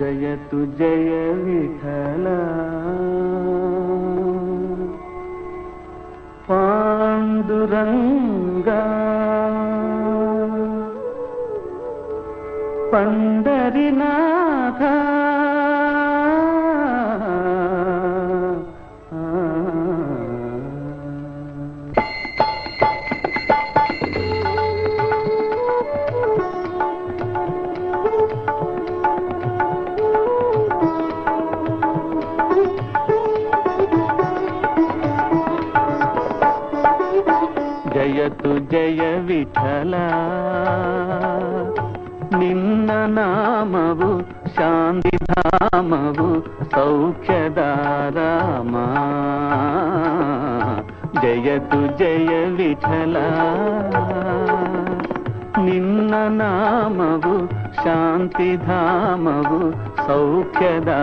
జయతు జయ విఠల. పాండురంగా. పండరినాథ జయతు జయ విఠల. నిన్న నామవు శాంతిధామవు సౌఖ్యదారామా. జయతు జయ విఠల. నిన్న నామవు శాంతిధామవు సౌఖ్యదారామా.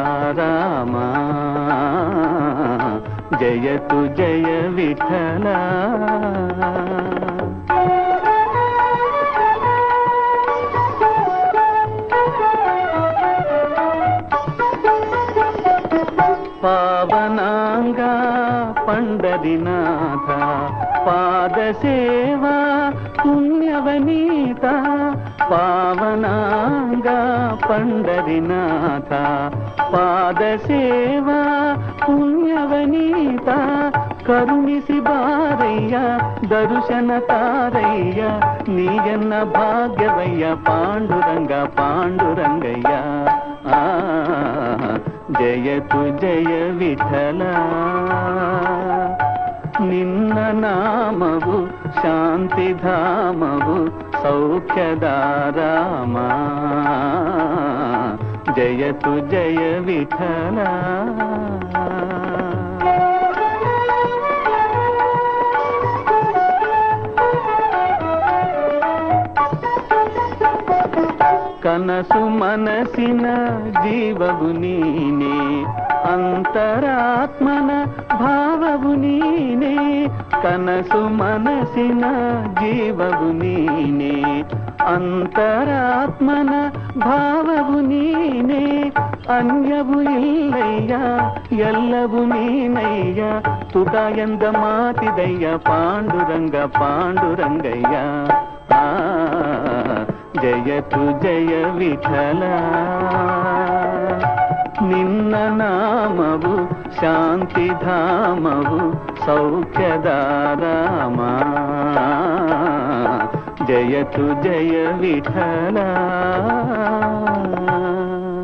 జయతు జయ విఠల. పావనాంగా పండరినాథ పాదసేవా పుణ్యవనీత పావనాంగా పండరినాథ పాదసేవా పుణ్యవనీత కరుణిసి బారయ్య దర్శన తారయ్య నీయన్న భాగ్యవయ్య పాండురంగ పాండురంగయ్య. జయతు జయ విఠల. నిన్న నామవు శాంతిధామవు సౌఖ్యదారామా జయతు జయ విఠలా. కనసు మనసిన జీవవు నీనే అంతరాత్మన భావవు నీనే కనసు మనసిన జీవవు నీనే. అంతరాత్మన భావవు నీనే అన్యవు ఇల్లయ్యా ఎల్లవు నీనయ్యా తుటాయంద మాతిదయ్య పాండురంగ పాండురంగయ్య. ఆ జయతు జయ విఠల. నిన్న నామవు శాంతిధామవు जय तु जय विठला